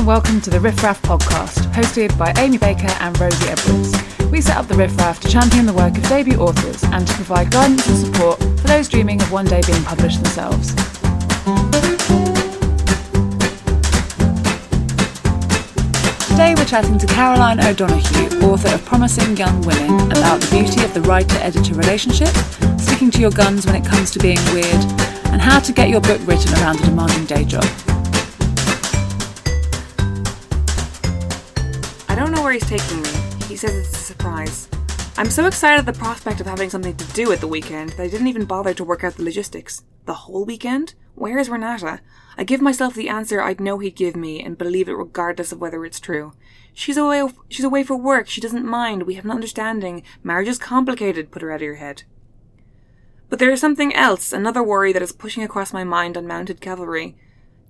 and welcome to the Riff Raff podcast, hosted by Amy Baker and Rosie Edwards. We set up the Riff Raff to champion the work of debut authors and to provide guidance and support for those dreaming of one day being published themselves. Today we're chatting to Caroline O'Donoghue, author of Promising Young Women, about the beauty of the writer-editor relationship, sticking to your guns when it comes to being weird, and how to get your book written around a demanding day job. Where he's taking me. He says it's a surprise. I'm so excited at the prospect of having something to do at the weekend that I didn't even bother to work out the logistics. The whole weekend? Where is Renata? I give myself the answer I'd know he'd give me and believe it regardless of whether it's true. She's away she's away for work, she doesn't mind, we have an understanding. Marriage is complicated, put her out of your head. But there is something else, another worry that is pushing across my mind on mounted cavalry.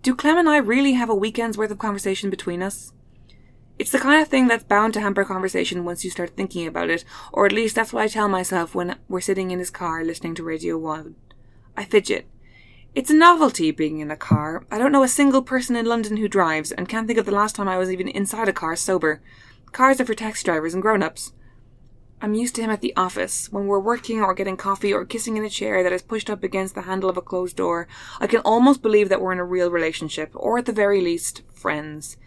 Do Clem and I really have a weekend's worth of conversation between us? It's the kind of thing that's bound to hamper conversation once you start thinking about it, or at least that's what I tell myself when we're sitting in his car listening to Radio 1. I fidget. It's a novelty being in a car. I don't know a single person in London who drives, and can't think of the last time I was even inside a car sober. Cars are for taxi drivers and grown ups. I'm used to him at the office. When we're working or getting coffee or kissing in a chair that is pushed up against the handle of a closed door, I can almost believe that we're in a real relationship, or at the very least, friends.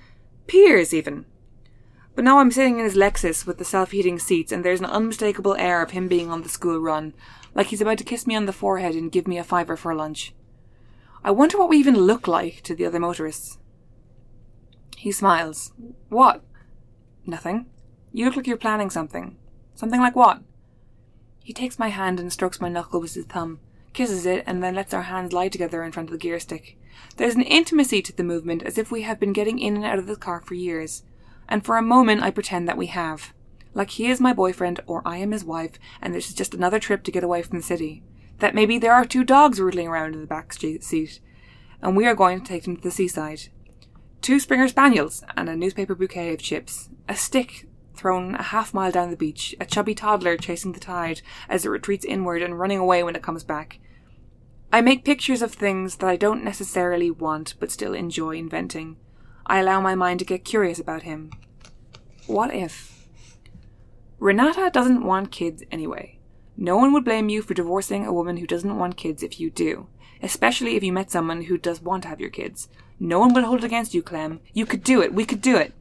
Peers, even. But now I'm sitting in his Lexus with the self-heating seats and there's an unmistakable air of him being on the school run, like he's about to kiss me on the forehead and give me a fiver for lunch. I wonder what we even look like to the other motorists. He smiles. What? Nothing. You look like you're planning something. Something like what? He takes my hand and strokes my knuckle with his thumb, kisses it, and then lets our hands lie together in front of the gear stick. There's an intimacy to the movement as if we have been getting in and out of the car for years and for a moment I pretend that we have. Like he is my boyfriend or I am his wife, and this is just another trip to get away from the city. That maybe there are two dogs rootling around in the back seat, and we are going to take them to the seaside. Two Springer Spaniels and a newspaper bouquet of chips, a stick thrown a half mile down the beach, a chubby toddler chasing the tide as it retreats inward and running away when it comes back. I make pictures of things that I don't necessarily want but still enjoy inventing. I allow my mind to get curious about him. What if? Renata doesn't want kids anyway. No one would blame you for divorcing a woman who doesn't want kids if you do, especially if you met someone who does want to have your kids. No one would hold it against you, Clem. You could do it. We could do it.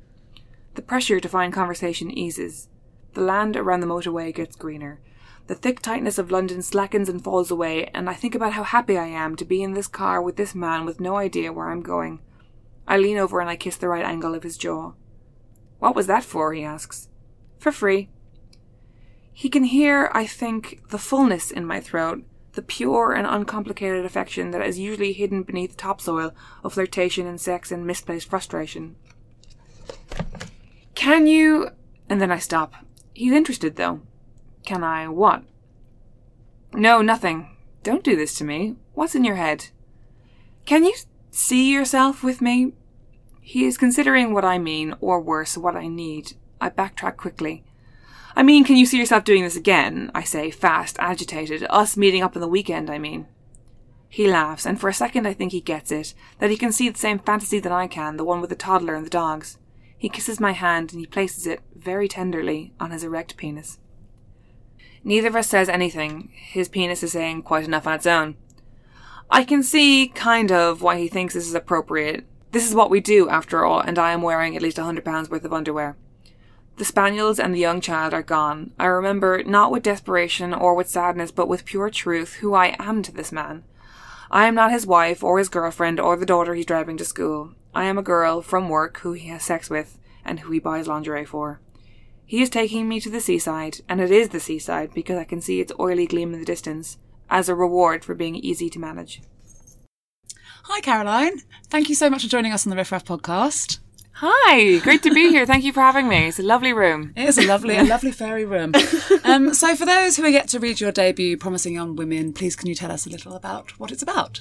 The pressure to find conversation eases. The land around the motorway gets greener. The thick tightness of London slackens and falls away, and I think about how happy I am to be in this car with this man with no idea where I'm going. I lean over and I kiss the right angle of his jaw. What was that for? he asks. For free. He can hear, I think, the fullness in my throat, the pure and uncomplicated affection that is usually hidden beneath the topsoil of flirtation and sex and misplaced frustration. Can you. And then I stop. He's interested, though. Can I what? No, nothing. Don't do this to me. What's in your head? Can you see yourself with me? He is considering what I mean, or worse, what I need. I backtrack quickly. I mean, can you see yourself doing this again? I say, fast, agitated. Us meeting up on the weekend, I mean. He laughs, and for a second I think he gets it, that he can see the same fantasy that I can, the one with the toddler and the dogs. He kisses my hand and he places it, very tenderly, on his erect penis. Neither of us says anything. His penis is saying quite enough on its own. I can see, kind of, why he thinks this is appropriate. This is what we do, after all, and I am wearing at least a hundred pounds worth of underwear. The spaniels and the young child are gone. I remember, not with desperation or with sadness, but with pure truth, who I am to this man. I am not his wife, or his girlfriend, or the daughter he's driving to school. I am a girl from work who he has sex with, and who he buys lingerie for. He is taking me to the seaside, and it is the seaside because I can see its oily gleam in the distance as a reward for being easy to manage. Hi, Caroline. Thank you so much for joining us on the Riff Raff podcast. Hi, great to be here. Thank you for having me. It's a lovely room. It is a lovely, a lovely fairy room. Um, so, for those who are yet to read your debut, Promising Young Women, please can you tell us a little about what it's about?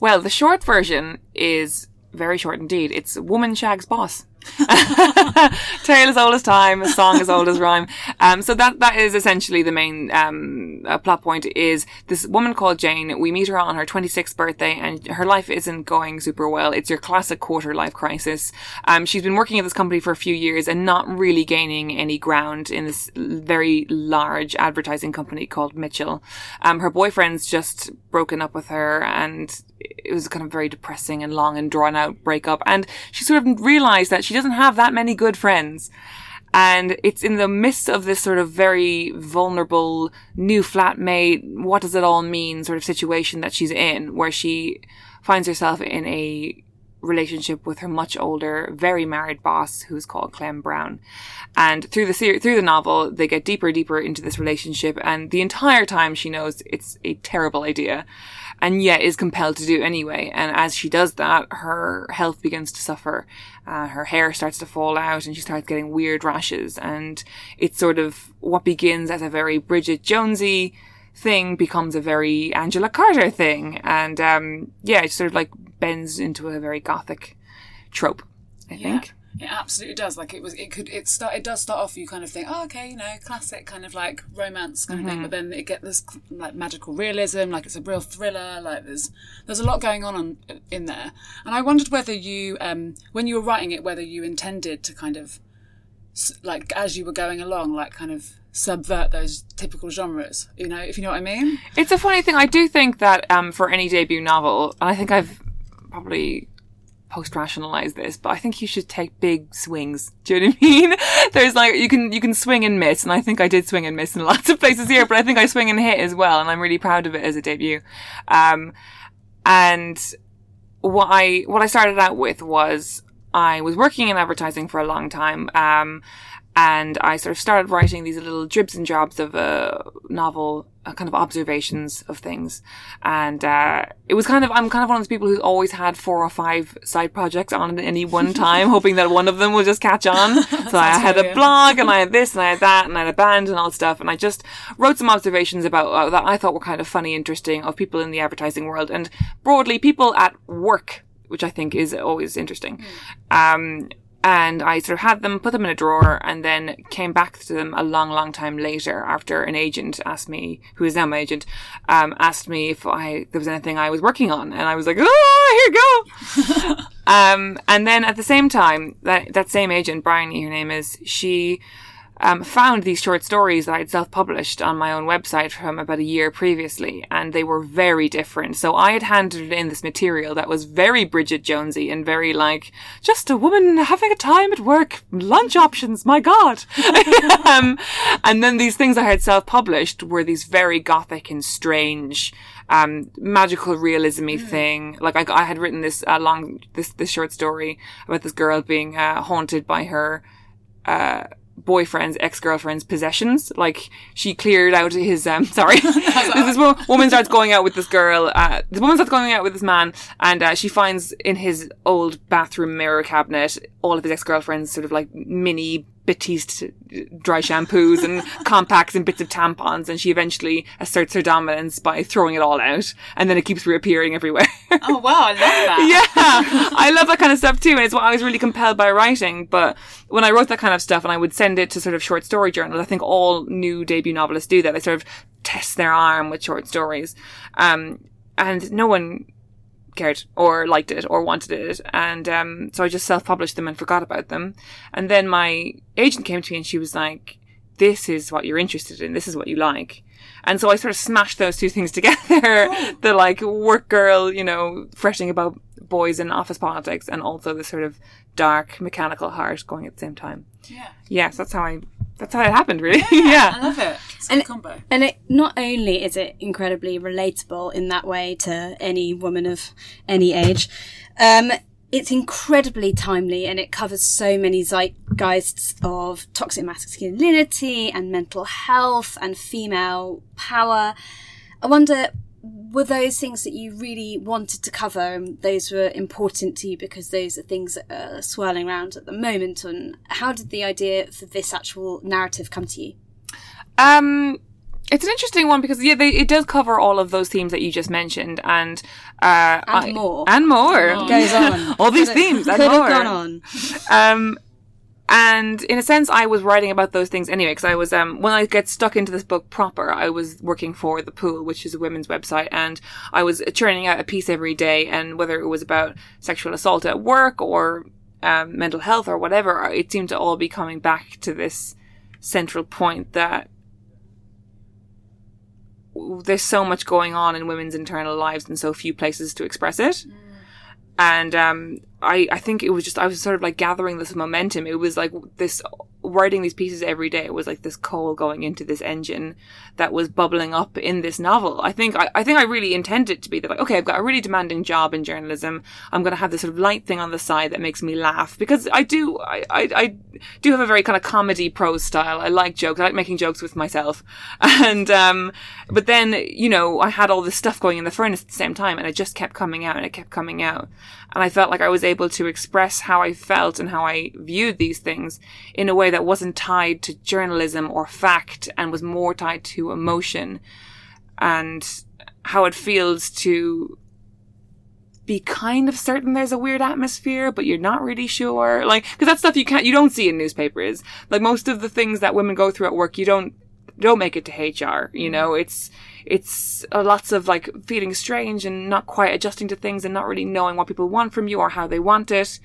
Well, the short version is very short indeed. It's Woman Shags Boss. Tale as old as time, a song as old as rhyme. Um, so that that is essentially the main um, uh, plot point. Is this woman called Jane? We meet her on her 26th birthday, and her life isn't going super well. It's your classic quarter life crisis. Um, she's been working at this company for a few years and not really gaining any ground in this very large advertising company called Mitchell. Um, her boyfriend's just broken up with her, and it was kind of very depressing and long and drawn out breakup. And she sort of realized that she doesn't have that many good friends. And it's in the midst of this sort of very vulnerable new flatmate, what does it all mean sort of situation that she's in, where she finds herself in a relationship with her much older, very married boss who's called Clem Brown. And through the ser- through the novel, they get deeper, and deeper into this relationship. And the entire time she knows it's a terrible idea and yet is compelled to do anyway. And as she does that, her health begins to suffer. Uh, her hair starts to fall out and she starts getting weird rashes. And it's sort of what begins as a very Bridget Jonesy thing becomes a very Angela Carter thing. And, um, yeah, it sort of like bends into a very gothic trope, I Yeah. think. It absolutely does. Like it was, it could, it start, it does start off. You kind of think, oh, okay, you know, classic kind of like romance kind of thing. But then it get this like magical realism, like it's a real thriller. Like there's, there's a lot going on, on in there. And I wondered whether you, um, when you were writing it, whether you intended to kind of, like as you were going along, like kind of subvert those typical genres. You know, if you know what I mean. It's a funny thing. I do think that um, for any debut novel, and I think I've probably post rationalized this, but I think you should take big swings. Do you know what I mean? There's like you can you can swing and miss, and I think I did swing and miss in lots of places here, but I think I swing and hit as well, and I'm really proud of it as a debut. Um, and what I what I started out with was I was working in advertising for a long time. Um, and I sort of started writing these little dribs and jobs of a novel, uh, kind of observations of things. And, uh, it was kind of, I'm kind of one of those people who's always had four or five side projects on at any one time, hoping that one of them will just catch on. so I had a blog and I had this and I had that and I had a band and all stuff. And I just wrote some observations about uh, that I thought were kind of funny, interesting of people in the advertising world and broadly people at work, which I think is always interesting. Um, and I sort of had them, put them in a drawer, and then came back to them a long, long time later after an agent asked me, who is now my agent, um, asked me if I there was anything I was working on, and I was like, oh, here you go. um, and then at the same time, that that same agent, Bryony, her name is, she um, found these short stories that I'd self-published on my own website from about a year previously, and they were very different. So I had handed in this material that was very Bridget Jonesy and very like just a woman having a time at work, lunch options. My God! um, and then these things I had self-published were these very gothic and strange. Um, magical realism thing. Like I, I had written this uh, long, this, this short story about this girl being, uh, haunted by her, boyfriend's ex-girlfriend's possessions. Like she cleared out his um sorry. this wo- woman starts going out with this girl, uh this woman starts going out with this man and uh, she finds in his old bathroom mirror cabinet all of his ex-girlfriend's sort of like mini Batiste dry shampoos and compacts and bits of tampons and she eventually asserts her dominance by throwing it all out and then it keeps reappearing everywhere. Oh wow, I love that. yeah, I love that kind of stuff too, and it's what I was really compelled by writing. But when I wrote that kind of stuff, and I would send it to sort of short story journals, I think all new debut novelists do that. They sort of test their arm with short stories, um, and no one cared or liked it or wanted it, and um, so I just self-published them and forgot about them. And then my agent came to me and she was like, "This is what you're interested in. This is what you like." And so I sort of smashed those two things together. the like work girl, you know, fretting about boys in office politics and also the sort of dark mechanical heart going at the same time. Yeah. Yes, that's how I, that's how it happened really. yeah. I love it. It's a And- good combo. And it, not only is it incredibly relatable in that way to any woman of any age, um, it's incredibly timely and it covers so many zeitgeists of toxic masculinity and mental health and female power. I wonder, were those things that you really wanted to cover and those were important to you because those are things that are swirling around at the moment? And how did the idea for this actual narrative come to you? Um, It's an interesting one because yeah, they, it does cover all of those themes that you just mentioned, and uh, And I- more. and more. Goes on. all these themes and more. gone on. Um, and in a sense, I was writing about those things anyway, because I was, um, when I get stuck into this book proper, I was working for The Pool, which is a women's website, and I was churning out a piece every day, and whether it was about sexual assault at work or um, mental health or whatever, it seemed to all be coming back to this central point that there's so much going on in women's internal lives and so few places to express it. And um, I, I think it was just I was sort of like gathering this momentum. It was like this writing these pieces every day. It was like this coal going into this engine that was bubbling up in this novel. I think I, I think I really intended it to be that like okay, I've got a really demanding job in journalism. I'm going to have this sort of light thing on the side that makes me laugh because I do I, I, I do have a very kind of comedy prose style. I like jokes. I like making jokes with myself. And um, but then you know I had all this stuff going in the furnace at the same time, and it just kept coming out and it kept coming out and I felt like I was able to express how I felt and how I viewed these things in a way that wasn't tied to journalism or fact and was more tied to emotion and how it feels to be kind of certain there's a weird atmosphere, but you're not really sure. Like, cause that's stuff you can't, you don't see in newspapers. Like most of the things that women go through at work, you don't, don't make it to HR. You know, it's, it's uh, lots of like feeling strange and not quite adjusting to things and not really knowing what people want from you or how they want it.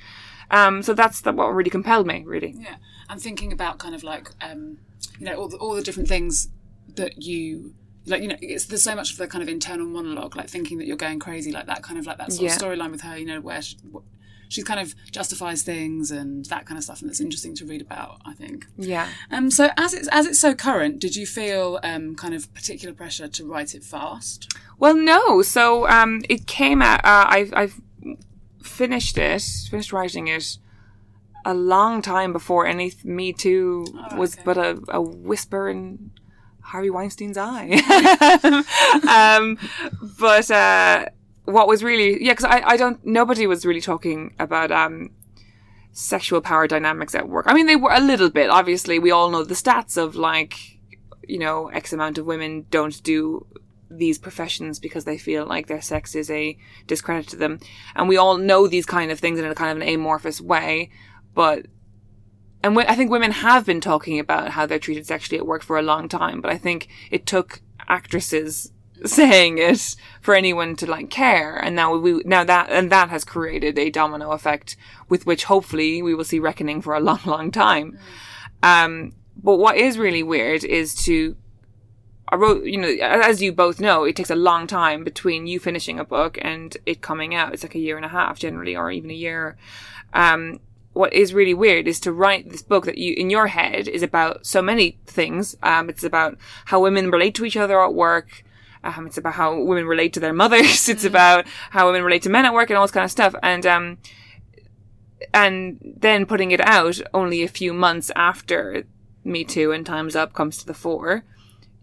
Um, so that's the, what really compelled me, really. Yeah, I'm thinking about kind of like um, you know all the, all the different things that you like. You know, it's there's so much of the kind of internal monologue, like thinking that you're going crazy, like that kind of like that sort Yeah. of storyline with her. You know, where she, wh- she kind of justifies things and that kind of stuff, and it's interesting to read about. I think. Yeah. Um, so as it's as it's so current, did you feel um, kind of particular pressure to write it fast? Well, no. So um, it came out. Uh, I've I've finished it, finished writing it a long time before any Me Too was but a, a whisper in Harvey Weinstein's eye. um, but uh, what was really yeah, because I I don't nobody was really talking about um sexual power dynamics at work. I mean, they were a little bit. Obviously, we all know the stats of like, you know, X amount of women don't do these professions because they feel like their sex is a discredit to them. And we all know these kind of things in a kind of an amorphous way. But, and I think women have been talking about how they're treated sexually at work for a long time. But I think it took actresses saying it for anyone to like care and now we now that and that has created a domino effect with which hopefully we will see reckoning for a long long time um but what is really weird is to I wrote, you know, as you both know, it takes a long time between you finishing a book and it coming out. It's like a year and a half generally, or even a year. Um, what is really weird is to write this book that you, in your head, is about so many things. Um, it's about how women relate to each other at work. Um, it's about how women relate to their mothers. It's about how women relate to men at work and all this kind of stuff. And, um, and then putting it out only a few months after Me Too and Time's Up comes to the fore,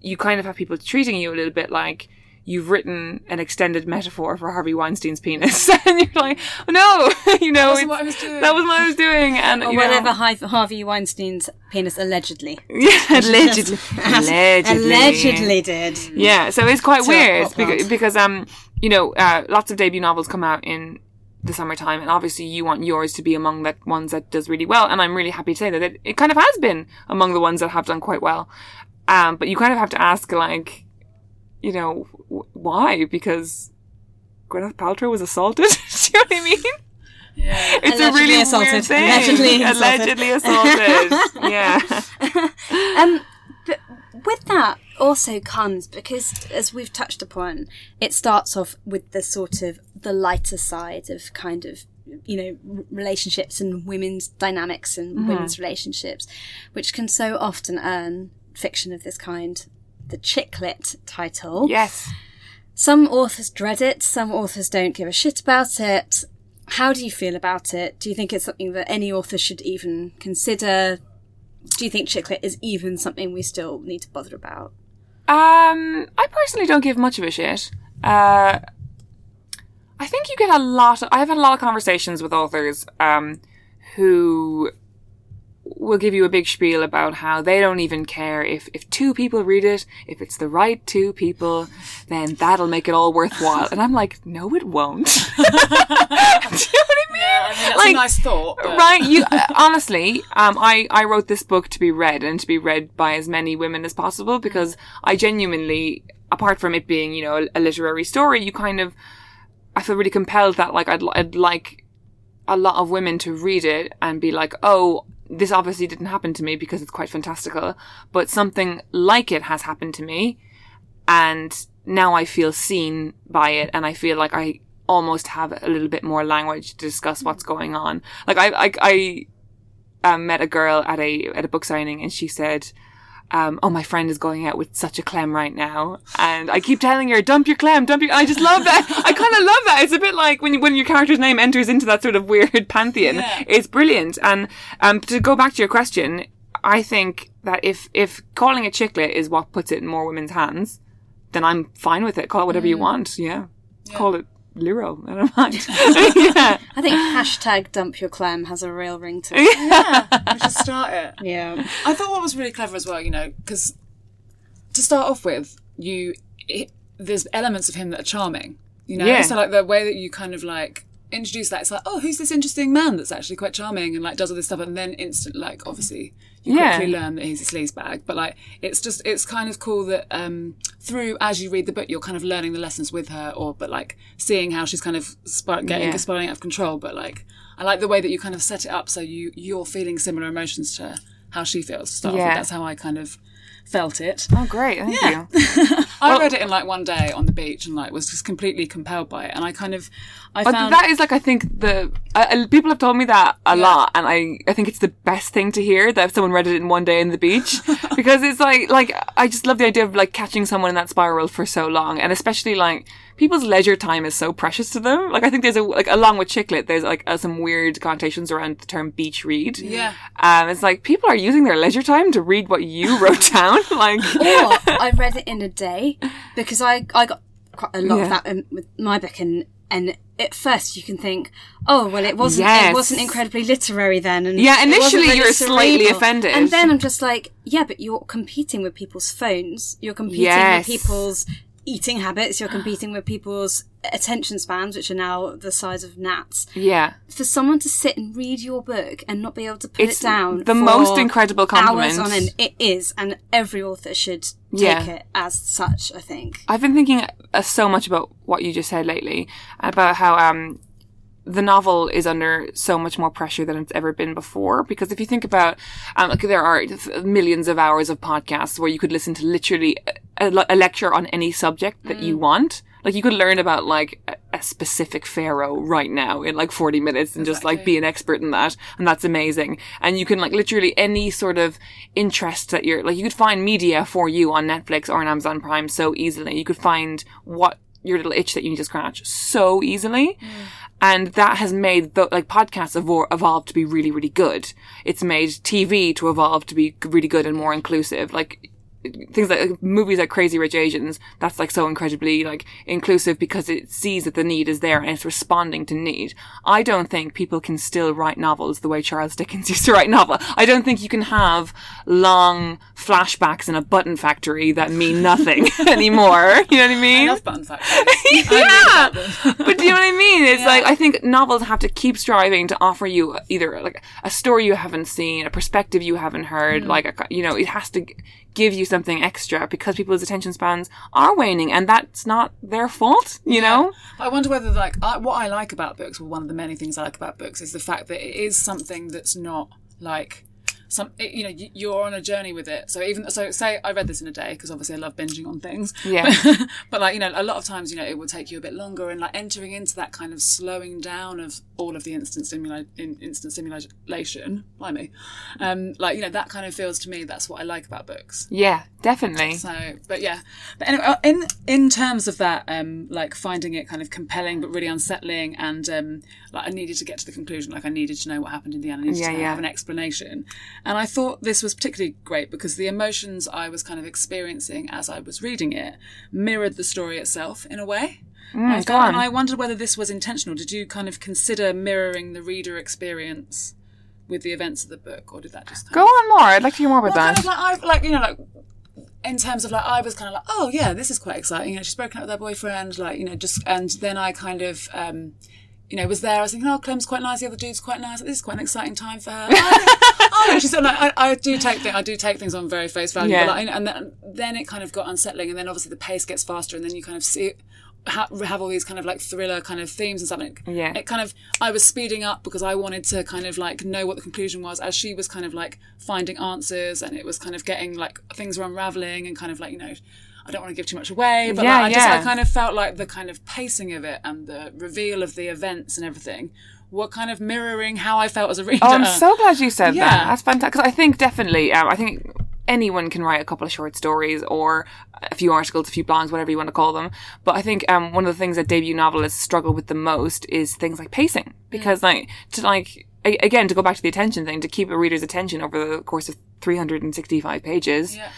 you kind of have people treating you a little bit like you've written an extended metaphor for Harvey Weinstein's penis, and you're like, no, you know, wasn't what I was doing. that was what I was doing, and Or you know, whatever Harvey Weinstein's penis allegedly. yeah, allegedly, allegedly, Allegedly did. Yeah, so it's quite weird because, because um, you know, uh, lots of debut novels come out in the summertime, and obviously you want yours to be among the ones that does really well. And I'm really happy to say that it, it kind of has been among the ones that have done quite well. Um, but you kind of have to ask, like, you know, w- why? Because Gwyneth Paltrow was assaulted. Do you know what I mean? Yeah. It's Allegedly a really assaulted. weird thing. Allegedly assaulted. Allegedly assaulted. yeah. Um, but with that also comes because, as we've touched upon, it starts off with the sort of the lighter side of kind of you know relationships and women's dynamics and women's relationships, which can so often earn fiction of this kind the chick lit title. Yes. Some authors dread it, some authors don't give a shit about it. How do you feel about it? Do you think it's something that any author should even consider? Do you think chick lit is even something we still need to bother about? Um, I personally don't give much of a shit. Uh, I think you get a lot. Of, I've had a lot of conversations with authors um, who will give you a big spiel about how they don't even care if, if two people read it, if it's the right two people, then that'll make it all worthwhile. And I'm like, no, it won't. Do you know what I mean? Yeah, I mean, that's Like, a nice thought. But right you uh, honestly um i i wrote this book to be read and to be read by as many women as possible because i genuinely apart from it being you know a, a literary story you kind of i feel really compelled that like i'd, I'd like a lot of women to read it and be like oh this obviously didn't happen to me because it's quite fantastical but something like it has happened to me and now I feel seen by it and I feel like I almost have a little bit more language to discuss what's going on. Like I, I, I um, met a girl at a, at a book signing and she said, um, oh, my friend is going out with such a clem right now. And I keep telling her, dump your clem, dump your, I just love that. I kind of love that. It's a bit like when you, when your character's name enters into that sort of weird pantheon. Yeah. It's brilliant. And, um, to go back to your question, I think that if, if calling it chick lit is what puts it in more women's hands, then I'm fine with it. Call it whatever you want. Yeah. Call it Liro. I don't mind. yeah. I think hashtag dump your clem has a real ring to it. Yeah, we should start it. Yeah. I thought what was really clever as well, you know, because to start off with, you it, there's elements of him that are charming, you know. Yeah. So like the way that you kind of like introduce that, it's like, oh, who's this interesting man that's actually quite charming and like does all this stuff, and then instant like obviously you Yeah. quickly learn that he's a sleaze bag, but like it's just it's kind of cool that um through as you read the book, you're kind of learning the lessons with her, or but like seeing how she's kind of spir- getting Yeah. spiraling out of control, but like. I like the way that you kind of set it up so you you're feeling similar emotions to how she feels. To start. Yeah. That's how I kind of felt it. Oh, great. Thank you. I read it in like one day on the beach and like was just completely compelled by it. And I kind of, I found that is like I think the uh, people have told me that a lot, and I I think it's the best thing to hear that if someone read it in one day in the beach because it's like like I just love the idea of like catching someone in that spiral for so long, and especially like people's leisure time is so precious to them. Like I think there's a like along with chick lit, there's like uh, some weird connotations around the term beach read. Yeah. um, it's like people are using their leisure time to read what you wrote down. Like or I read it in a day because I I got quite a lot Yeah. of that in, with my book and and at first you can think oh well it wasn't Yes. it wasn't incredibly literary then and Yeah, initially really you're slightly offended. and then I'm just like yeah but you're competing with people's phones you're competing Yes. with people's eating habits you're competing with people's attention spans which are now the size of gnats yeah. for someone to sit and read your book and not be able to put It's it down the most incredible compliment. hours on end it is and every author should take Yeah. it as such i think I've been thinking uh, so much about what you just said lately, about how um, the novel is under so much more pressure than it's ever been before. Because if you think about, um, like there are millions of hours of podcasts where you could listen to literally a, a, lecture on any subject that you want. Like you could learn about like a, a specific pharaoh right now in like 40 minutes and just like be an expert in that. And that's amazing. And you can like literally any sort of interest that you're like, you could find media for you on Netflix or on Amazon Prime so easily. You could find what your little itch that you need to scratch so easily. And that has made the, like podcasts evol- evolve to be really, really good. It's made TV to evolve to be really good and more inclusive. Like things like, like movies like Crazy Rich Asians, that's like so incredibly like inclusive because it sees that the need is there and it's responding to need. I don't think people can still write novels the way Charles Dickens used to write novels. I don't think you can have long flashbacks in a button factory that mean nothing anymore. You know what I mean? I love button factories. yeah. but do you know what I mean? It's like I think novels have to keep striving to offer you either like a story you haven't seen, a perspective you haven't heard. Mm. Like a, you know, it has to give you something extra because people's attention spans are waning, and that's not their fault. You know? I wonder whether, like, I, what I like about books, well, one of the many things I like about books, is the fact that it is something that's not like some. You know, you- you're on a journey with it. So even so, say I read this in a day because obviously I love binging on things. Yeah. But, like you know, a lot of times you know it will take you a bit longer, and like entering into that kind of slowing down of all of the instant stimuli, in, instant stimulation. Blimey, um, like you know that kind of feels to me. That's what I like about books. Yeah, definitely. So, but yeah, but anyway, uh, in in terms of that, um, like finding it kind of compelling but really unsettling, and um, like I needed to get to the conclusion, like I needed to know what happened in the end, I needed Yeah, to yeah. have an explanation, and I thought this was particularly great because the emotions I was kind of experiencing as I was reading it mirrored the story itself in a way. I Mm, felt- on. and I wondered whether this was intentional. Did you kind of consider mirroring the reader experience with the events of the book, or did that just kind Go on more. I'd like to hear more about Well, kind that. of like I like you know like in terms of like I was kind of like oh yeah this is quite exciting you know she's broken up with her boyfriend like you know just and then I kind of um you know was there I was thinking oh Clem's quite nice the other dude's quite nice this is quite an exciting time for her oh, oh, she's like I, I do take things I do take things on very face value Yeah. like, and then, then it kind of got unsettling and then obviously the pace gets faster and then you kind of see ha- have all these kind of like thriller kind of themes and something. Yeah. It kind of I was speeding up because I wanted to kind of like know what the conclusion was as she was kind of like finding answers and it was kind of getting like things were unraveling and kind of like you know I don't want to give too much away, but Yeah, like, I just I kind of felt like the kind of pacing of it and the reveal of the events and everything were kind of mirroring how I felt as a reader. Oh, I'm so glad you said Yeah. that. That's fantastic. Because I think definitely, um, I think anyone can write a couple of short stories or a few articles, a few blogs, whatever you want to call them. But I think um, one of the things that debut novelists struggle with the most is things like pacing. Because like to like again to go back to the attention thing, to keep a reader's attention over the course of 365 pages, Yeah.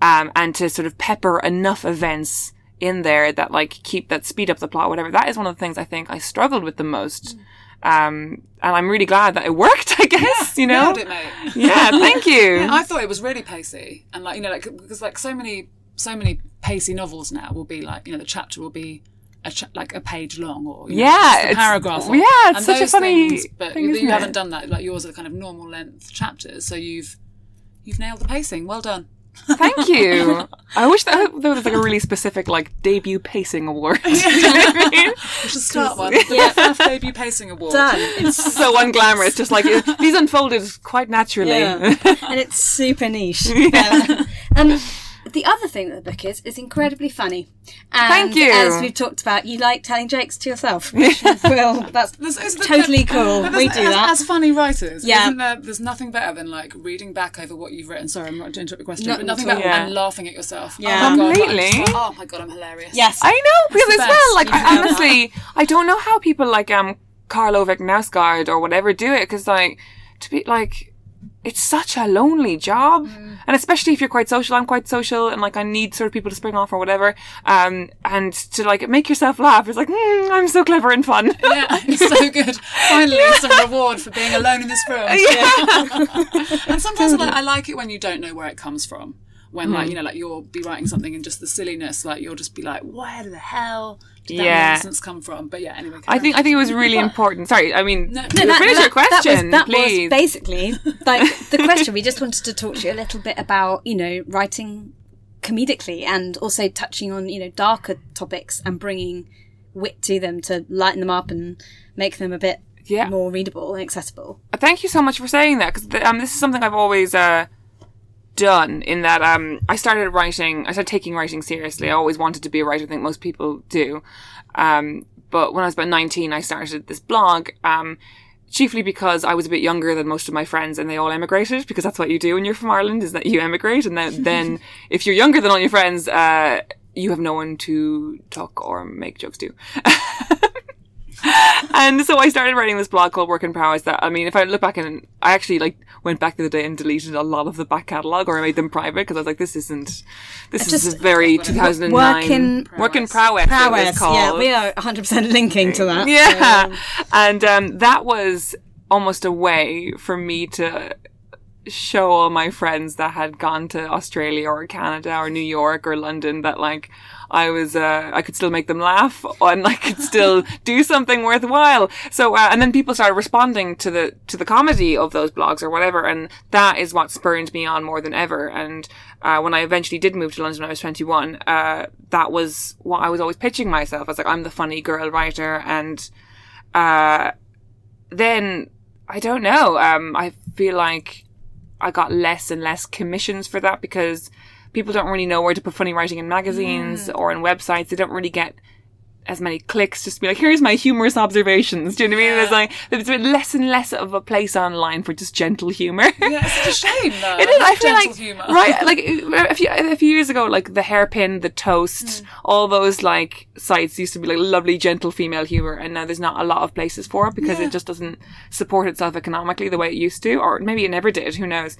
Um, and to sort of pepper enough events in there that like keep that speed up the plot, whatever. That is one of the things I think I struggled with the most. Um, and I'm really glad that it worked. I guess you know. It, mate. Yeah, thank you. I thought it was really pacey, and like you know, like because like so many so many pacey novels now will be like you know the chapter will be a cha- like a page long or you know, Yeah, just a paragraph. Or, yeah, it's and such a funny things, but thing, you, you haven't done that. Like yours are kind of normal length chapters, so you've you've nailed the pacing. Well done. Thank you. I wish that there was like a really specific like debut pacing award. You know what I mean? We should start one. The yeah. debut pacing award. Done. It's so unglamorous, just like it, these unfolded quite naturally. Yeah. and it's super niche. Yeah. Um, the other thing that the book is is incredibly funny. And Thank you. As we've talked about, you like telling jokes to yourself. well, that's This is the- totally cool. We as- do as, that. as funny writers. Yeah. Isn't there, there's nothing better than like reading back over what you've written. Sorry, I'm not to interrupt your question, Not but nothing better Yeah. and laughing at yourself. Yeah. Oh my God, Completely. just oh my god, I'm hilarious. yes. I know because as well, like I, honestly, I don't know how people like um Karl Ove Knausgaard or whatever do it because like to be like it's such a lonely job Mm. and especially if you're quite social i'm quite social and like i need sort of people to spring off or whatever um and to like make yourself laugh it's like mm, i'm so clever and fun Yeah, it's so good. Finally, some reward for being alone in this room. and sometimes like, I like it when you don't know where it comes from. When like you know, like you'll be writing something and just the silliness, like you'll just be like, "Where the hell did that Yeah. nonsense come from?" But yeah, anyway. i think i think it was really important sorry i mean No, finish no, your question That was, that please was basically like the question. We just wanted to talk to you a little bit about, you know, writing comedically and also touching on, you know, darker topics and bringing wit to them to lighten them up and make them a bit Yeah. more readable and accessible. Thank you so much for saying that because um, this is something I've always uh, done. In that um, I started writing, I started taking writing seriously. I always wanted to be a writer. I think most people do. Um, but when I was about nineteen, I started this blog. Um, chiefly because I was a bit younger than most of my friends, and they all emigrated because that's what you do when you're from Ireland is that you emigrate, and then, then if you're younger than all your friends, uh, you have no one to talk or make jokes to. and so I started writing this blog called Work in Prowess that, I mean, if I look back and I actually like went back to the other day and deleted a lot of the back catalogue or I made them private because I was like, this isn't, this Just- is very 2009. Work in- Work in Prowess. it was Prowess, called. yeah, we are 100% linking to that. Yeah. And um, that was almost a way for me to show all my friends that had gone to Australia or Canada or New York or London that like I was uh, I could still make them laugh and I could still do something worthwhile. So uh, and then people started responding to the to the comedy of those blogs or whatever and that is what spurred me on more than ever and uh, when I eventually did move to London when I was 21 uh, that was what I was always pitching myself I was like I'm the funny girl writer and uh, then I don't know. Um, I feel like I got less and less commissions for that because people don't really know where to put funny writing in magazines or in websites. They don't really get as many clicks just to be like, here's my humorous observations. Do you know what I mean? There's like, there's been less and less of a place online for just gentle humor. Yeah, it's such a shame though. It is. I feel gentle like humour. right, like a few a few years ago, like the hairpin, the toast, all those like sites used to be like lovely, gentle female humor, and now there's not a lot of places for it because Yeah. it just doesn't support itself economically the way it used to, or maybe it never did. Who knows?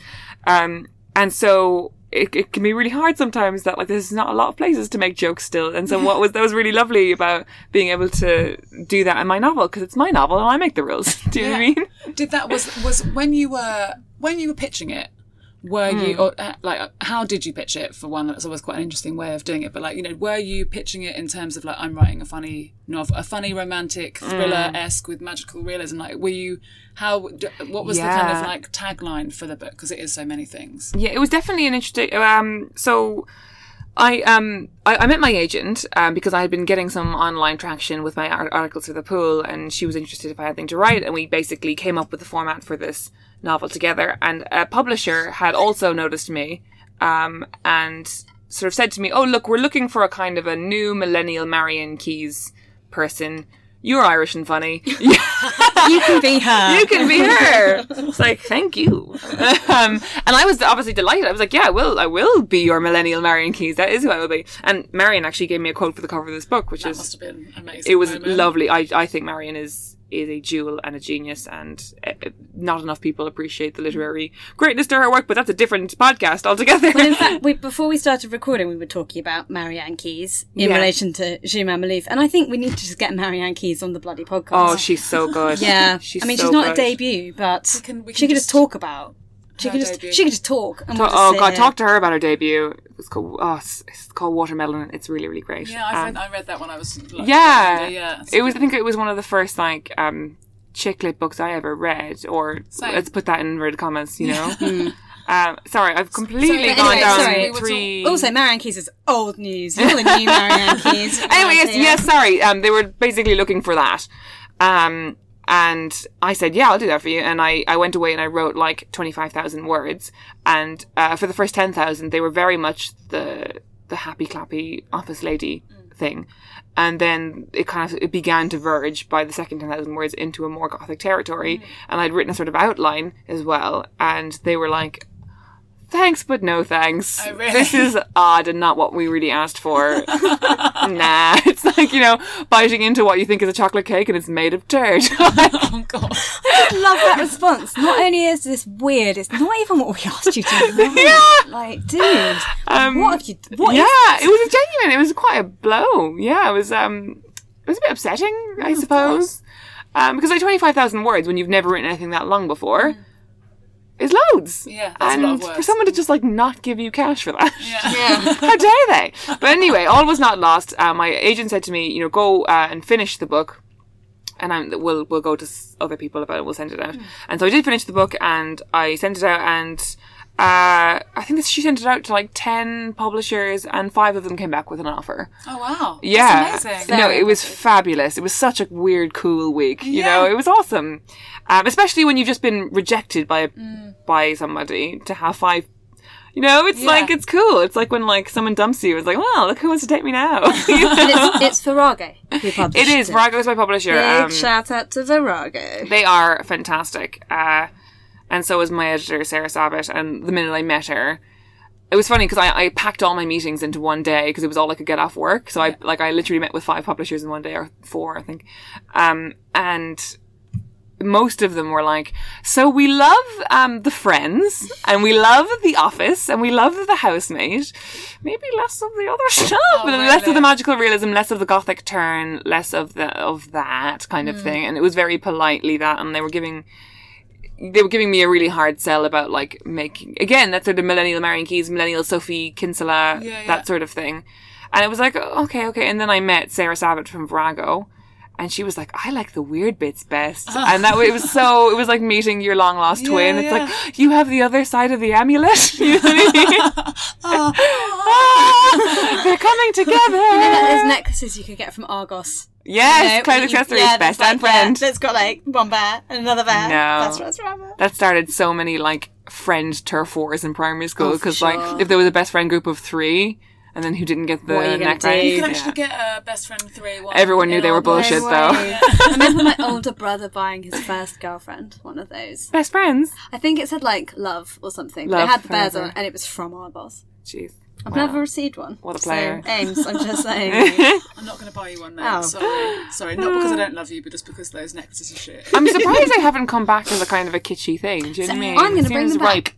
Um, and so it, it can be really hard sometimes that like there's not a lot of places to make jokes still. And so what was that was really lovely about being able to do that in my novel because it's my novel and I make the rules. Do you know what I mean? Did that was was when you were when you were pitching it? Were you or uh, like how did you pitch it? For one, that's always quite an interesting way of doing it. But like you know, were you pitching it in terms of like I'm writing a funny novel, a funny romantic thriller esque with magical realism? Like, were you how? What was the kind of like tagline for the book? Because it is so many things. Yeah, it was definitely an interesting. Um, so I um I, I met my agent um, because I had been getting some online traction with my art- articles for the pool, and she was interested if I had anything to write, and we basically came up with the format for this novel together. And a publisher had also noticed me, um, and sort of said to me, "Oh, look, we're looking for a kind of a new millennial Marian Keyes person." You're Irish and funny. You can be her. you can be her. It's like, thank you. Um, and I was obviously delighted. I was like, yeah, I will, I will be your millennial Marian Keyes. That is who I will be. And Marian actually gave me a quote for the cover of this book, which That is, must have been amazing. it was moment. lovely. I, I think Marian is, is a jewel and a genius and uh, not enough people appreciate the literary greatness to her work, but that's a different podcast altogether. Well, in fact, we, before we started recording, we were talking about Marian Keyes in Yeah. relation to Juma Malouf, and I think we need to just get Marian Keyes on the bloody podcast. oh, she's so good. yeah. She's I mean, so she's not good. a debut, but We can- we she can could just just- talk about. She Her could just debut. she could just talk. And we'll just Oh god, here. talk to her about her debut. It's called oh, it's, it's called Watermelon. It's really really great. Yeah, I Um, read, I read that when I was. Like, yeah, younger, yeah. It was. I think it was one of the first like um chick lit books I ever read. Or Same. let's put that in inverted commas. You know. um, sorry, I've completely But gone anyway, down sorry. three. Also, Marian Keyes is old news. You're the new Marian Keyes. anyway, yes, yes. Sorry. Um, they were basically looking for that. Um. And I said, yeah, I'll do that for you. And I, I went away and I wrote like 25,000 words. And, uh, for the first 10,000, they were very much the, the happy clappy office lady thing. And then it kind of, it began to verge by the second 10,000 words into a more gothic territory. And I'd written a sort of outline as well. And they were like, thanks, but no thanks. Oh, really? This is odd and not what we really asked for. nah, it's like, you know, biting into what you think is a chocolate cake and it's made of dirt. Oh god. I just love that response. Not only is this weird, it's not even what we asked you to do. Yeah. Like, dude, Um, what have you? What is yeah, it was a genuine. It was quite a blow. Yeah, it was. Um, it was a bit upsetting, I suppose, um, because like twenty five thousand words when you've never written anything that long before is loads. Yeah, that's a and lot of for someone to just like not give you cash for that. Yeah. How dare they? But anyway, all was not lost. Uh, my agent said to me, you know, go uh, and finish the book. And I'm, we'll we'll go to other people about it. We'll send it out. And so I did finish the book, and I sent it out. And uh, I think she sent it out to like ten publishers, and five of them came back with an offer. Oh wow. Yeah, That's amazing. no, it was fabulous. It was such a weird, cool week. You know, it was awesome. Um, especially when you've just been rejected by Mm. by somebody to have five. You know, it's Yeah. like it's cool. It's like when like someone dumps you. And it's like, well, look who wants to date me now. It's, it's Virago who published it is. Virago's my publisher. Big Um, shout out to Virago. they are fantastic. Uh, and so was my editor, Sarah Savitt. And the minute I met her, it was funny because I, I packed all my meetings into one day because it was all I could get off work. So I like I literally met with five publishers in one day or four, I think. Um, and most of them were like, so we love um, the Friends and we love the Office and we love the Housemaid. Maybe less of the other stuff, but less of the magical realism, less of the gothic turn, less of the of that kind of thing. And it was very politely that, and they were giving they were giving me a really hard sell about like making again that sort of millennial Marian Keyes, millennial Sophie Kinsella, Yeah, yeah. that sort of thing. And it was like oh, okay, okay. And then I met Sarah Savitt from Virago, and she was like, I like the weird bits best. and that it was so it was like meeting your long lost twin. It's yeah. like you have the other side of the amulet. You know what I mean? Ah, they're coming together. There's necklaces you could get from Argos. Yes, You know, cloud you- accessories, yeah, best there's and like, yeah, friend. That's got like one bear and another bear. No. That's what's wrong. that started so many like friend turf wars in primary school Oh, because sure. like if there was a best friend group of three and then who didn't get the you neck do? right, You can yeah. actually get a best friend three. One Everyone knew they were bullshit, No though. way. I remember my older brother buying his first girlfriend one of those. best friends. I think it said like love or something. but Love it had the bears forever. on, and it was from Argos. Jeez, I've Wow. never received one. What a So, player. Ames, I'm just saying. I'm not going to buy you one, mate. Oh. Sorry. Sorry, not because I don't love you, but just because those necklaces are shit. I'm surprised they haven't come back as a kind of a kitschy thing. Do you know what I mean? I'm gonna bring seems them back. ripe.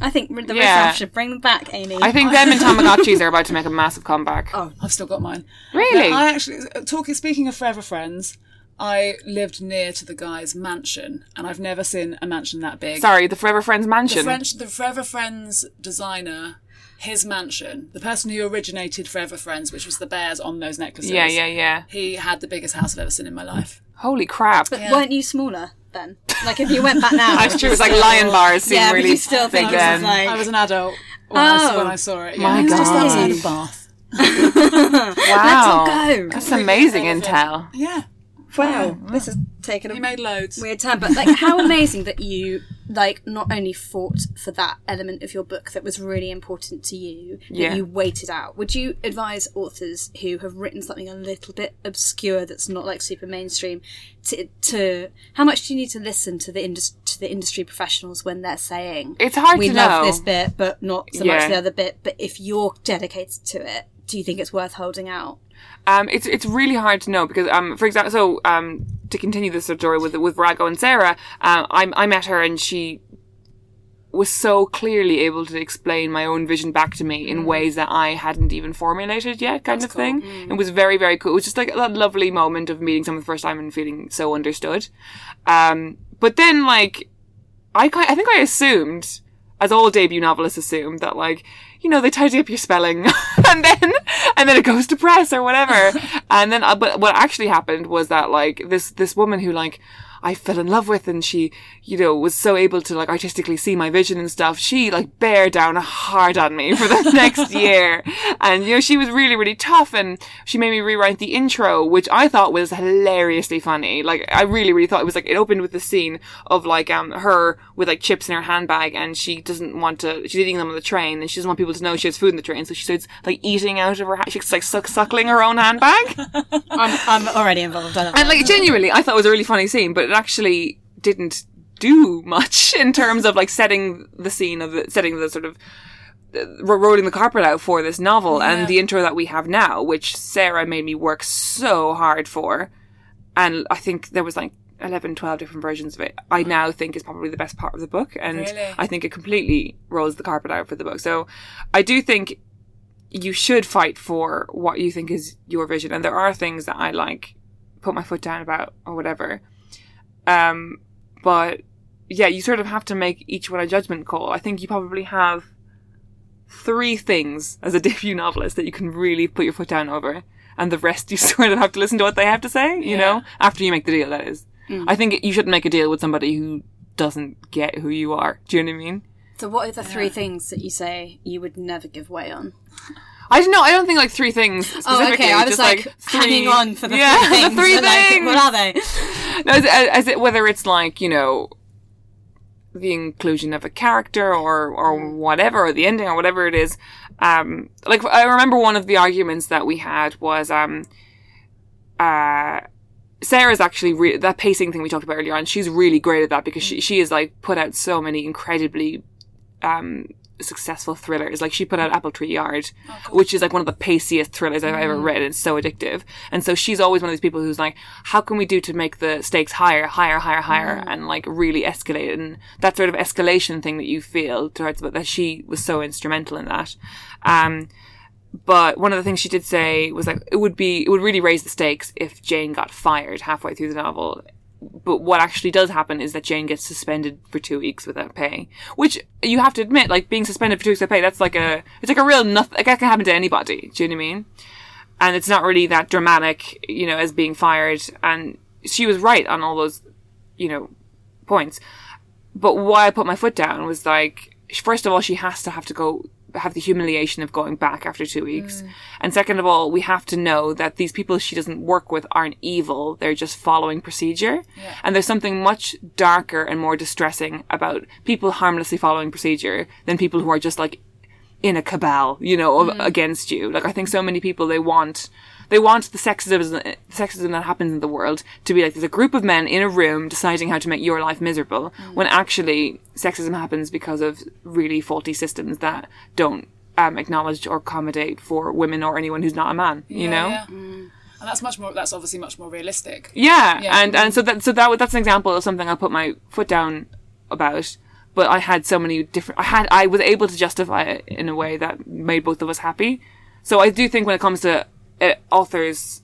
I think the Yeah. riffraff should bring them back, Amy. I think them and Tamagotchis are about to make a massive comeback. Oh, I've still got mine. Really? No, I actually talking. Speaking of forever friends, I lived near to the guy's mansion, and I've never seen a mansion that big. Sorry, the Forever Friends the mansion. French, the Forever Friends designer, his mansion, the person who originated Forever Friends, which was the bears on those necklaces. yeah, yeah, yeah. He had the biggest house I've ever seen in my life. Holy crap. but weren't you smaller then? Like if you went back now, That's true. It's like lion bars seem yeah, really you still big think then. it's like I was an adult when, I, Oh. when I oh. saw it. Yeah, My it was just God. outside of Bath. wow. go. That's amazing intel. Yeah, Wow, this has taken a he made loads. weird turn, but like how amazing that you like not only fought for that element of your book that was really important to you, that Yeah. you waited out. Would you advise authors who have written something a little bit obscure that's not like super mainstream to to how much do you need to listen to the indus- to the industry professionals when they're saying It's hard we love know. this bit but not so Yeah. much the other bit, but if you're dedicated to it, do you think it's worth holding out? Um, it's it's really hard to know because, um, for example, so um, to continue this story with with Virago and Sarah, um, I I met her and she was so clearly able to explain my own vision back to me in ways that I hadn't even formulated yet, kind of thing. It was very very cool. It was just like that lovely moment of meeting someone for the first time and feeling so understood. Um, but then like I I think I assumed, as all debut novelists assume, that like, you know, they tidy up your spelling and then, and then it goes to press or whatever. and then, uh, but what actually happened was that like this, this woman who like, I fell in love with and she, you know, was so able to like artistically see my vision and stuff. She like bear down hard on me for the next year. And, you know, she was really, really tough and she made me rewrite the intro, which I thought was hilariously funny. Like, I really, really thought it was like, it opened with the scene of like, um, her with like chips in her handbag and she doesn't want to, she's eating them on the train and she doesn't want people to know she has food in the train. So she starts like eating out of her, ha- she's like suck, suckling her own handbag. I'm, I'm already involved. I don't And like genuinely, I thought it was a really funny scene, but it actually didn't do much in terms of like setting the scene of the, setting the sort of uh, rolling the carpet out for this novel and the intro that we have now, which Sarah made me work so hard for. And I think there was like 11, 12 different versions of it. I now think is probably the best part of the book. And Really? I think it completely rolls the carpet out for the book. So I do think you should fight for what you think is your vision. And there are things that I like put my foot down about or whatever. Um, but yeah, you sort of have to make each one a judgment call. I think you probably have three things as a debut novelist that you can really put your foot down over. And the rest you sort of have to listen to what they have to say, you know, after you make the deal, that is. Mm. I think you shouldn't make a deal with somebody who doesn't get who you are. Do you know what I mean? So, what are the three things that you say you would never give way on? I don't know. I don't think like three things. Oh, okay. I was just, like, three- hanging on for the yeah, three things. the three but, like, things. what are they? No, as, as it, whether it's like you know the inclusion of a character or or whatever, or the ending or whatever it is. Um, like I remember one of the arguments that we had was um, uh. Sarah's actually re- that pacing thing we talked about earlier on. She's really great at that because she she has like put out so many incredibly um successful thrillers. Like she put out Apple Tree Yard, which is like one of the paciest thrillers I've ever read. It's so addictive. And so she's always one of these people who's like, how can we do to make the stakes higher, higher, higher, higher, and like really escalate? And that sort of escalation thing that you feel towards but that she was so instrumental in that. Um, but one of the things she did say was like it would be it would really raise the stakes if Jane got fired halfway through the novel. But what actually does happen is that Jane gets suspended for two weeks without pay, which you have to admit, like being suspended for two weeks without pay, that's like a it's like a real nothing. Like that can happen to anybody. Do you know what I mean? And it's not really that dramatic, you know, as being fired. And she was right on all those, you know, points. But why I put my foot down was like, first of all, she has to have to go have the humiliation of going back after two weeks. Mm. And second of all, we have to know that these people she doesn't work with aren't evil. They're just following procedure. And there's something much darker and more distressing about people harmlessly following procedure than people who are just like in a cabal, you know, of, mm. against you. Like I think so many people they want they want the sexism sexism that happens in the world to be like there's a group of men in a room deciding how to make your life miserable when actually sexism happens because of really faulty systems that don't um, acknowledge or accommodate for women or anyone who's not a man, you know? Yeah. And that's much more. That's obviously much more realistic. Yeah, Yeah. and and so that so that that's an example of something I'll put my foot down about. but I had so many different. I had I was able to justify it in a way that made both of us happy. So I do think when it comes to authors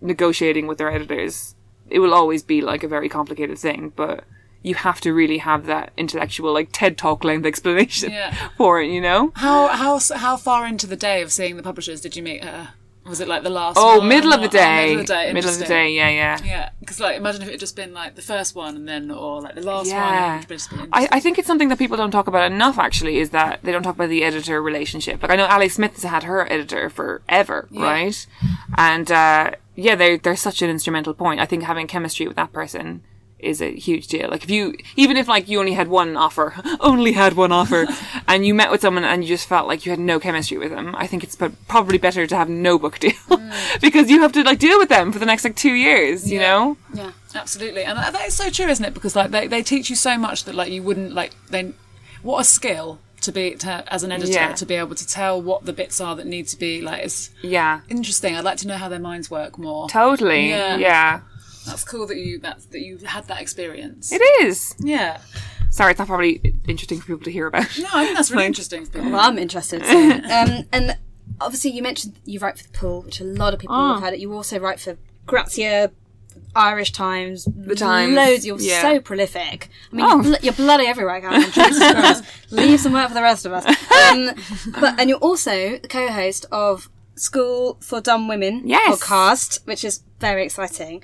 negotiating with their editors, it will always be like a very complicated thing, but you have to really have that intellectual, like TED Talk length explanation Yeah. for it, you know? How how how far into the day of seeing the publishers did you meet her? Was it like the last? Oh, one middle of the or- oh, day. middle of the day. Middle of the day, yeah, yeah. Yeah, because like imagine if it had just been like the first one and then or like the last one. Yeah. It would just been I, I think it's something that people don't talk about enough, actually, is that they don't talk about the editor relationship. Like, I know Ali Smith has had her editor forever, right? And, uh, yeah, they're, they're such an instrumental point. I think having chemistry with that person is a huge deal. Like, if you, even if, like, you only had one offer, only had one offer, and you met with someone and you just felt like you had no chemistry with them, I think it's pro- probably better to have no book deal. Mm. because you have to, like, deal with them for the next, like, two years, you Yeah. know? Yeah. Absolutely, and that that is so true, isn't it? Because like they, they teach you so much that like you wouldn't like then What a skill to be to, as an editor Yeah. to be able to tell what the bits are that need to be like. It's Yeah. interesting. I'd like to know how their minds work more. Totally. Yeah. yeah. That's cool that you that that you had that experience. It is. yeah. Sorry, it's not probably interesting for people to hear about. No, I think that's really interesting. for people. Well, I'm interested. So. um, and obviously, you mentioned you write for the Pool, which a lot of people have had it. You also write for Grazia, Irish Times, the Times, loads. You're yeah. so prolific. I mean, Oh. you're, blo- you're bloody everywhere, Caroline. Jesus Leave some work for the rest of us. Um, but and you're also the co-host of School for Dumb Women Yes. podcast, which is very exciting.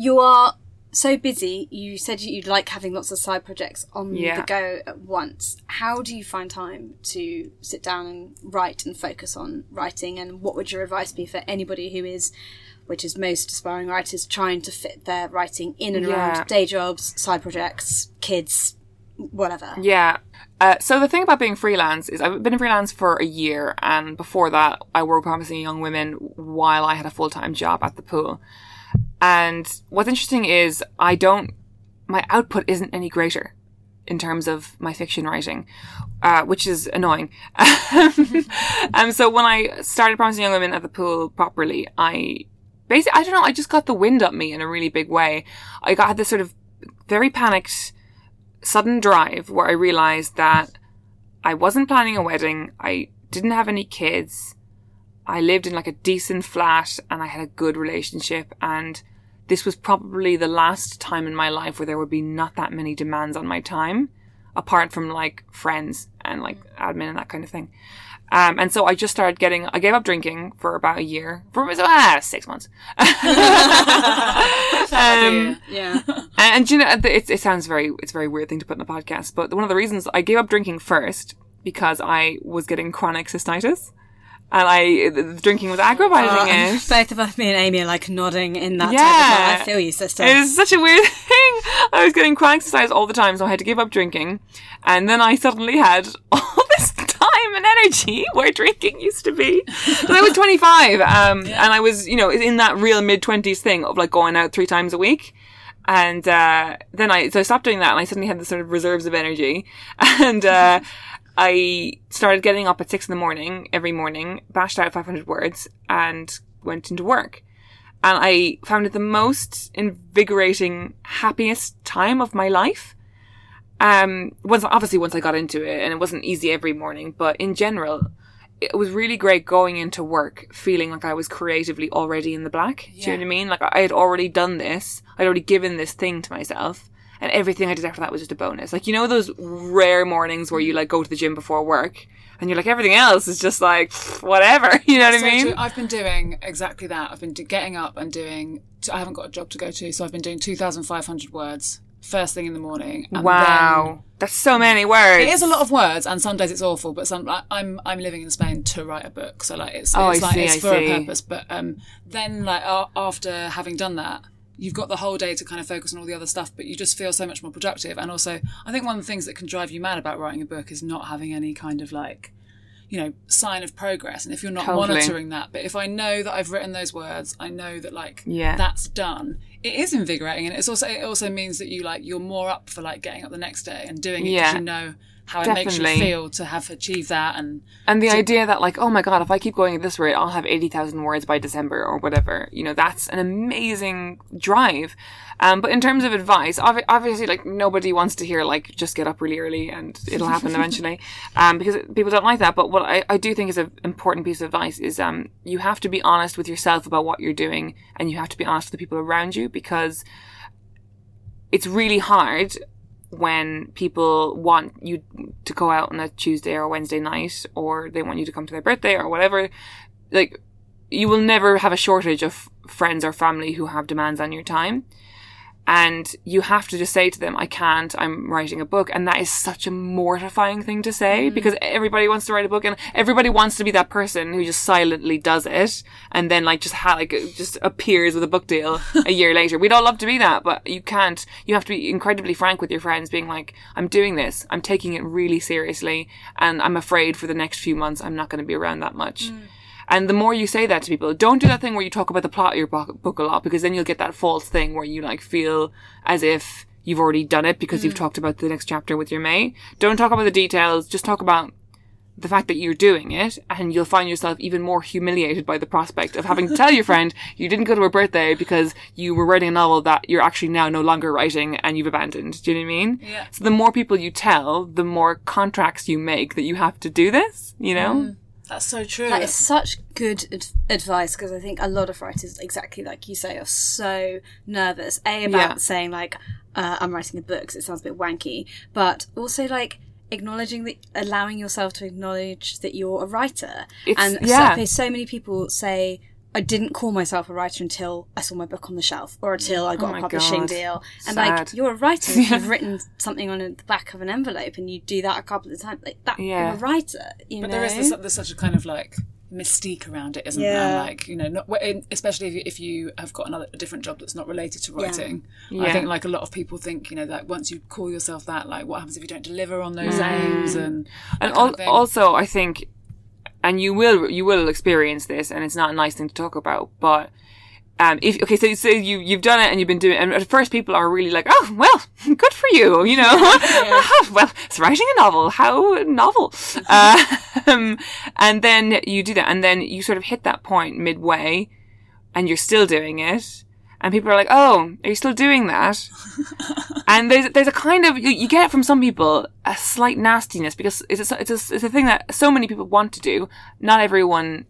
You are so busy. You said you'd like having lots of side projects on Yeah. the go at once. How do you find time to sit down and write and focus on writing? And what would your advice be for anybody who is, which is most aspiring writers, trying to fit their writing in and Yeah. around day jobs, side projects, kids, whatever? Yeah. Uh, so the thing about being freelance is I've been freelance for a year, and before that, I worked promising young women while I had a full time job at the pool. And what's interesting is I don't, my output isn't any greater in terms of my fiction writing, uh, which is annoying. um, so when I started promising young women at the pool properly, I basically, I don't know, I just got the wind up me in a really big way. I got had this sort of very panicked sudden drive where I realized that I wasn't planning a wedding. I didn't have any kids. I lived in like a decent flat and I had a good relationship and this was probably the last time in my life where there would be not that many demands on my time apart from like friends and like admin and that kind of thing. Um, and so I just started getting, I gave up drinking for about a year, for ah, six months. um, Yeah. and, and you know, it, it sounds very, it's a very weird thing to put in a podcast, but one of the reasons I gave up drinking first because I was getting chronic cystitis. And I, the drinking was aggravating it. both of us, me and Amy, are like nodding in that Yeah. type of I feel you, sister. It is such a weird thing. I was getting chronic cystitis all the time, so I had to give up drinking. And then I suddenly had all this time and energy where drinking used to be. But I was 25, um, and I was, you know, in that real mid 20s thing of like going out three times a week. And, uh, then I, so I stopped doing that and I suddenly had this sort of reserves of energy. And, uh, I started getting up at six in the morning every morning, bashed out 500 words and went into work. And I found it the most invigorating, happiest time of my life. Um, once, obviously once I got into it and it wasn't easy every morning, but in general, it was really great going into work feeling like I was creatively already in the black. Do you know what I mean? Like I had already done this. I'd already given this thing to myself. And everything I did after that was just a bonus. Like, you know, those rare mornings where you like go to the gym before work and you're like, everything else is just like, whatever. You know what I So mean? true. I've been doing exactly that. I've been getting up and doing. I haven't got a job to go to, so I've been doing two thousand five hundred words first thing in the morning. And Wow. That's so many words. It is a lot of words, and some days it's awful. But some I, I'm I'm living in Spain to write a book, so like it's, Oh, it's I like see, it's I for see. a purpose. But um, then like a after having done that. You've got the whole day to kind of focus on all the other stuff, but you just feel so much more productive. And also, I think one of the things that can drive you mad about writing a book is not having any kind of like you know sign of progress and if you're not Totally. monitoring that but if i know that i've written those words i know that like Yeah. that's done it is invigorating and it's also it also means that you like you're more up for like getting up the next day and doing it because Yeah. you know how it makes you feel to have achieved that and And the idea that like, oh my god, if I keep going at this rate, I'll have eighty thousand words by December or whatever. You know, that's an amazing drive. Um, but in terms of advice, obvi- obviously, like nobody wants to hear like just get up really early and it'll happen eventually, um, because people don't like that. But what I, I do think is an important piece of advice is um, you have to be honest with yourself about what you're doing, and you have to be honest with the people around you because it's really hard when people want you to go out on a Tuesday or Wednesday night, or they want you to come to their birthday or whatever. Like, you will never have a shortage of friends or family who have demands on your time. And you have to just say to them, I can't, I'm writing a book. And that is such a mortifying thing to say mm. because everybody wants to write a book and everybody wants to be that person who just silently does it and then like just ha- like just appears with a book deal a year later. We'd all love to be that, but you can't. You have to be incredibly frank with your friends being like, I'm doing this. I'm taking it really seriously and I'm afraid for the next few months I'm not going to be around that much. Mm. And the more you say that to people, don't do that thing where you talk about the plot of your book a lot because then you'll get that false thing where you like feel as if you've already done it because you've mm. talked about the next chapter with your mate. Don't talk about the details. Just talk about the fact that you're doing it and you'll find yourself even more humiliated by the prospect of having to tell your friend you didn't go to her birthday because you were writing a novel that you're actually now no longer writing and you've abandoned. Do you know what I mean? Yeah. So the more people you tell, the more contracts you make that you have to do this, you know? Mm. That's so true. That is such good ad- advice because I think a lot of writers, exactly like you say, are so nervous. A about Yeah. saying like, uh, "I'm writing a book," 'cause it sounds a bit wanky, but also like acknowledging that, allowing yourself to acknowledge that you're a writer. It's- and yeah. so, so many people say. I didn't call myself a writer until I saw my book on the shelf or until I got Oh my a publishing God. deal. And Sad. like, you're a writer. If you've written something on the back of an envelope and you do that a couple of times, like that, Yeah. you're a writer. You But know? there is this, there's such a kind of like mystique around it, isn't there? Yeah. Like you know, not, especially if you, if you have got another a different job that's not related to writing. I Yeah. think like a lot of people think you know that once you call yourself that, like what happens if you don't deliver on those mm. aims and and that kind al- of also i think and you will you will experience this and it's not a nice thing to talk about but um, if okay, so, so you you've done it and you've been doing, it, and at first people are really like, oh well, good for you, you know. well, it's writing a novel. How novel? um, and then you do that, and then you sort of hit that point midway, and you're still doing it, and people are like, oh, are you still doing that? and there's there's a kind of you, you get from some people a slight nastiness because it's a, it's a, it's a thing that so many people want to do. Not everyone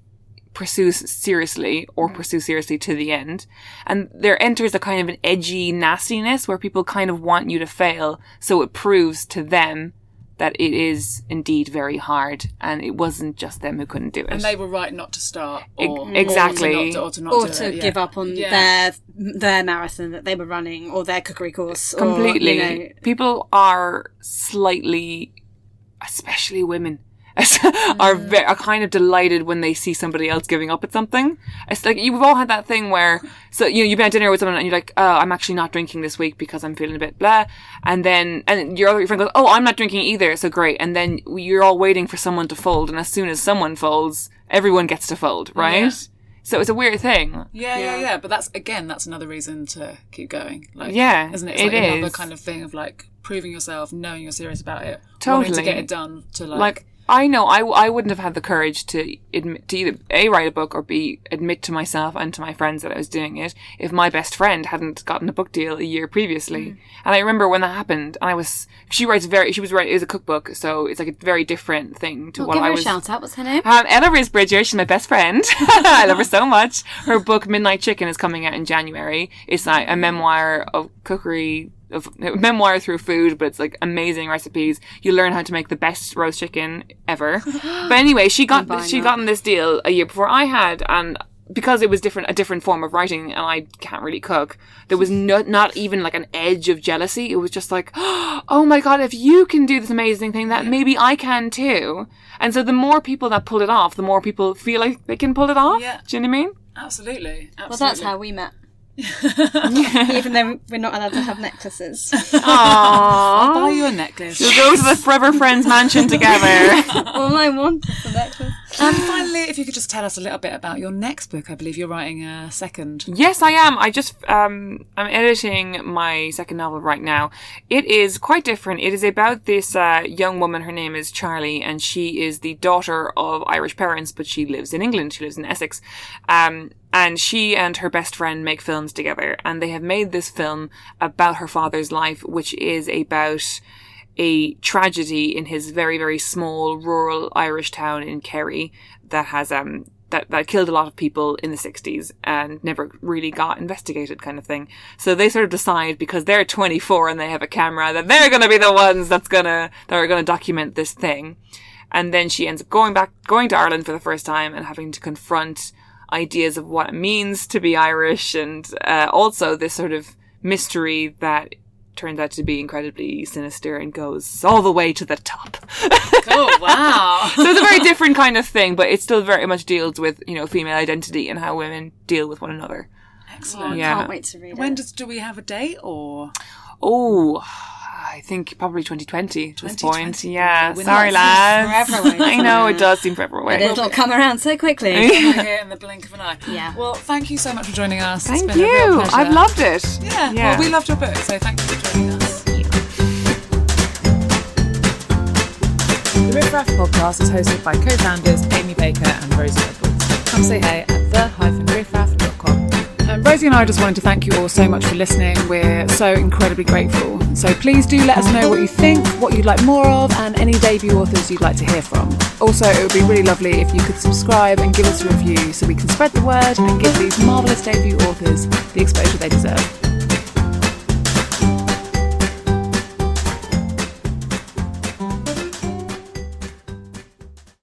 pursues seriously or mm. pursue seriously to the end. And there enters a kind of an edgy nastiness where people kind of want you to fail so it proves to them that it is indeed very hard and it wasn't just them who couldn't do it. and they were right not to start, E- or exactly. or to not, or to, not or do to it, yeah. give up on Yeah. their their marathon that they were running or their cookery course completely. or, you know, People are slightly, especially women, are ve- are kind of delighted when they see somebody else giving up at something. It's like you've all had that thing where so you know you've been at dinner with someone and you're like, oh, I'm actually not drinking this week because I'm feeling a bit blah, and then and your other friend goes, oh, I'm not drinking either, so great, and then you're all waiting for someone to fold, and as soon as someone folds, everyone gets to fold, right? Yeah. So it's a weird thing. Yeah, yeah, yeah. But that's again, that's another reason to keep going. Like, Yeah, isn't it? It's it like another kind of thing of like proving yourself, knowing you're serious about it, wanting to get it done. To like, like I know I, I wouldn't have had the courage to admit to either a write a book or b admit to myself and to my friends that I was doing it if my best friend hadn't gotten a book deal a year previously. And I remember when that happened, and I was she writes very she was writing it was a cookbook, so it's like a very different thing to Well, what give I her was. a shout out. What's her name? Um, Ella Risbridger, she's my best friend. I love her so much. Her book Midnight Chicken is coming out in January. It's like a memoir of cookery, memoir through food, but it's like amazing recipes. You learn how to make the best roast chicken ever. but anyway, she got she that. gotten this deal a year before I had, and because it was different, a different form of writing, and I can't really cook. There was no, not even like an edge of jealousy. It was just like, oh my god, if you can do this amazing thing, that maybe I can too. And so the more people that pull it off, the more people feel like they can pull it off. Yeah. Do you know what I mean? absolutely, absolutely. Well, that's how we met. Even though we're not allowed to have necklaces. Aww. I'll buy you a necklace. We'll go to the Forever Friends mansion together. All I want is a necklace. And finally, if you could just tell us a little bit about your next book. I believe you're writing a second. Yes, I am. I just um, I'm editing my second novel right now. It is quite different. It is about this uh, young woman. Her name is Charlie, and she is the daughter of Irish parents, but she lives in England. She lives in Essex. Um, and she and her best friend make films together, and they have made this film about her father's life, which is about a tragedy in his very, very small rural Irish town in Kerry that has, um, that, that killed a lot of people in the 60s and never really got investigated kind of thing. So they sort of decide because they're 24 and they have a camera that they're going to be the ones that's going to, that are going to document this thing. And then she ends up going back, going to Ireland for the first time and having to confront ideas of what it means to be Irish and uh, also this sort of mystery that turns out to be incredibly sinister and goes all the way to the top. Oh wow! so it's a very different kind of thing, but it still very much deals with, you know, female identity and how women deal with one another. Excellent. Yeah. Can't wait to read When it. does do we have a date or? Oh, I think probably 2020 at this 2020. point. Yeah, We're sorry not- lads. forever away, I know, it? it does seem forever away. But it'll come around so quickly. We're here in the blink of an eye. Yeah. Well, thank you so much for joining us. It's Thank been a real you. pleasure. I've loved it. Yeah. Yeah. Well, we loved your book, so thank you for joining us. The Riff Raff podcast is hosted by co-founders Amy Baker and Rosie Edwards. Come say hey at the-riffraff.com. Rosie and I just wanted to thank you all so much for listening. We're so incredibly grateful. So please do let us know what you think, what you'd like more of, and any debut authors you'd like to hear from. Also, it would be really lovely if you could subscribe and give us a review so we can spread the word and give these marvellous debut authors the exposure they deserve.